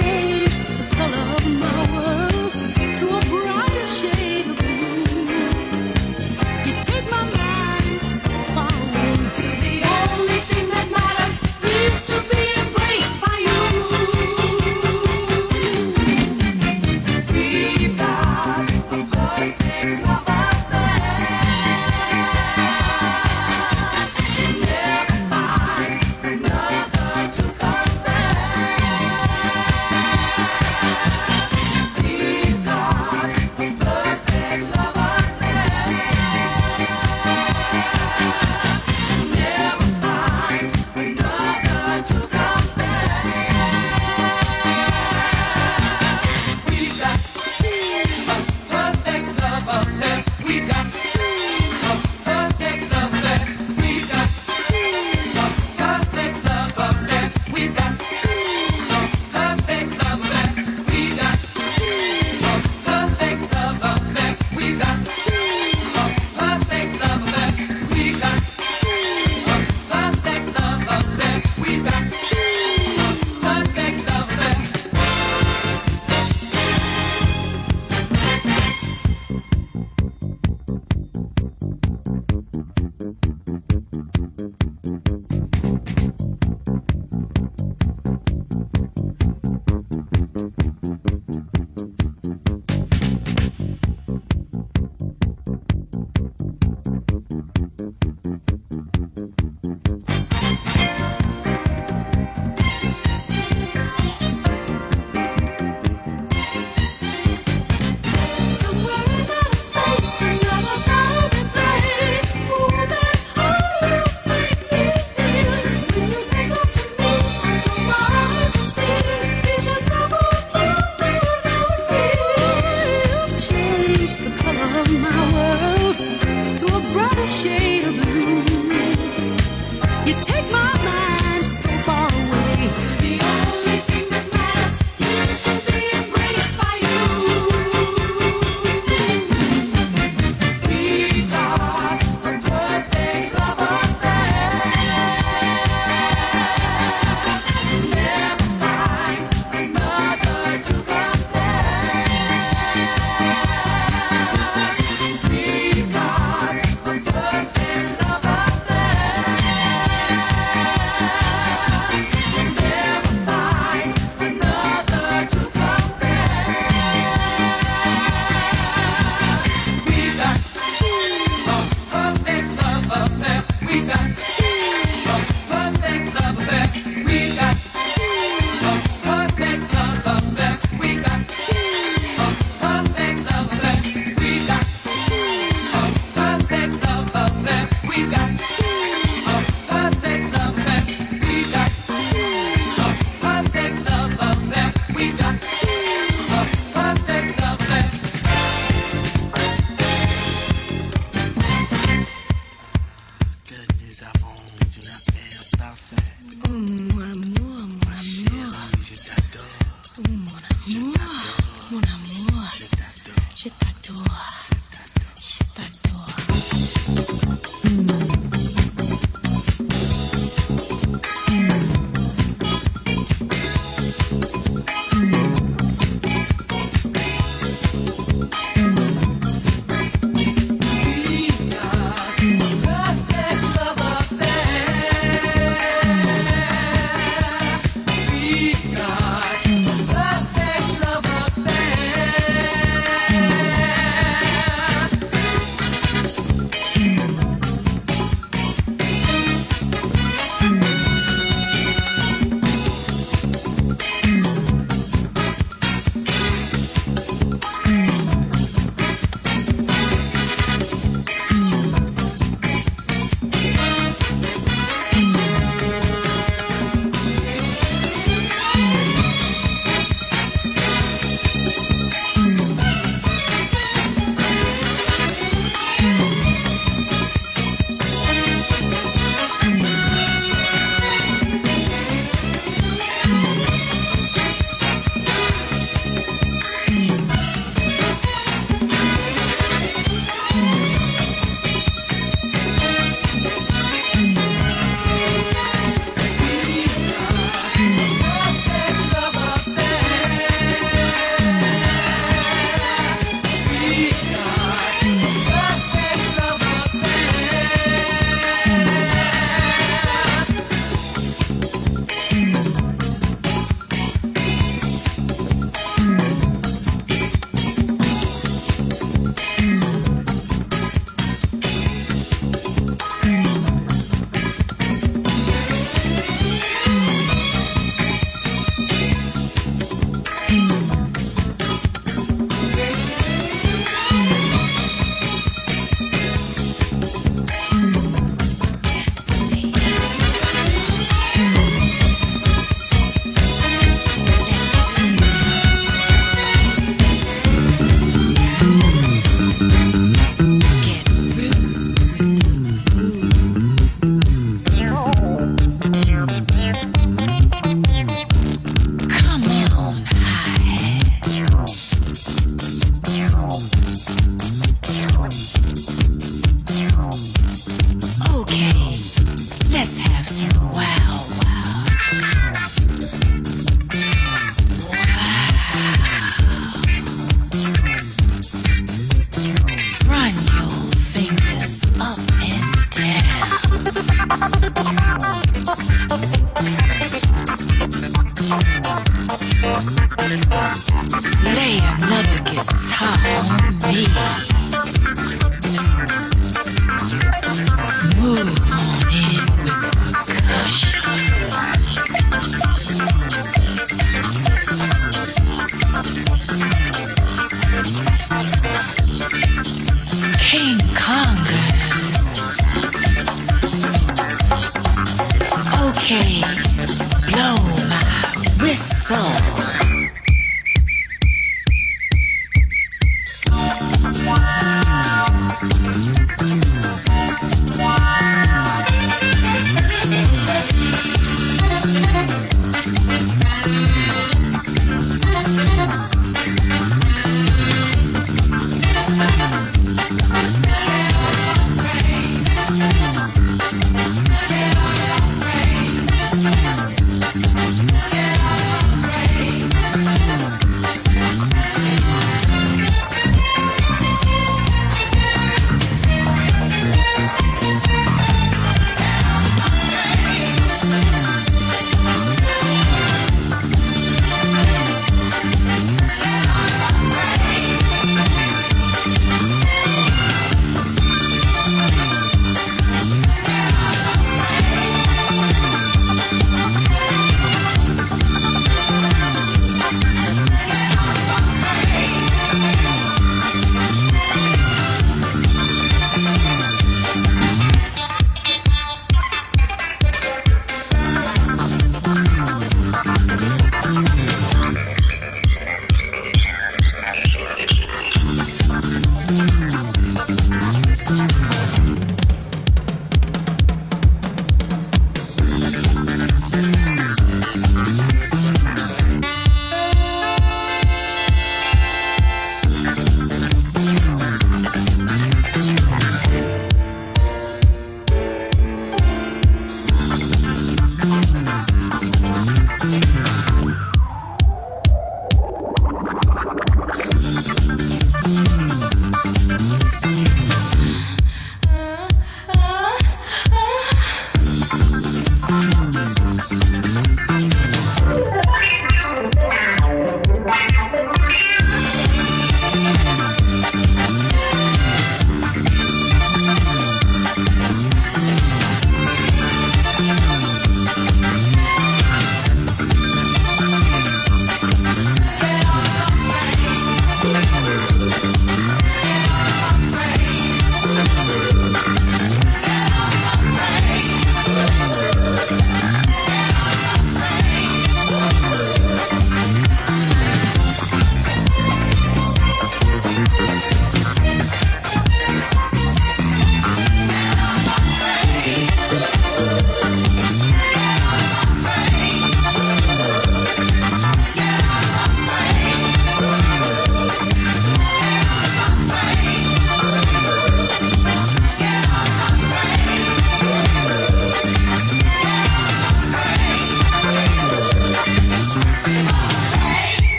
change.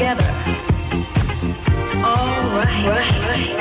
together. All right. right.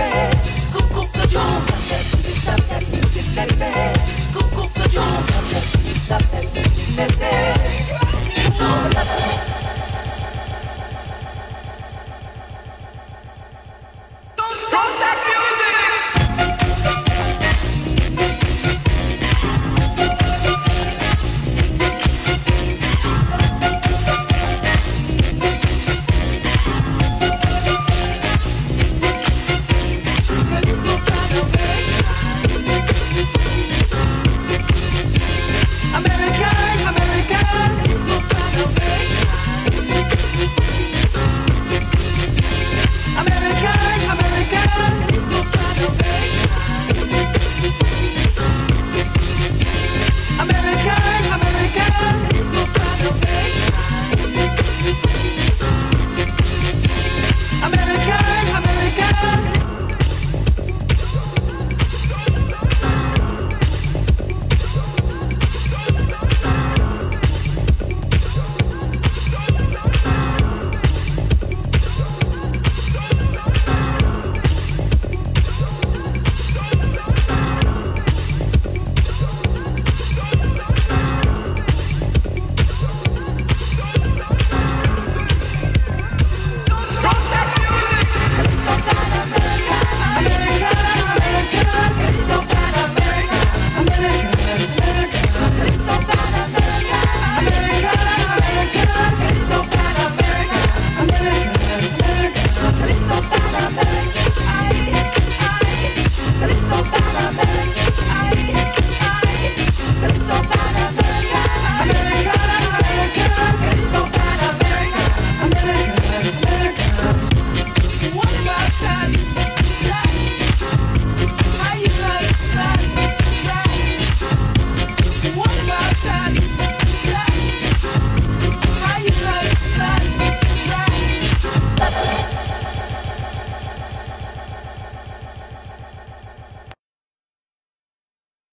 baby. Coucou, coucou, coucou.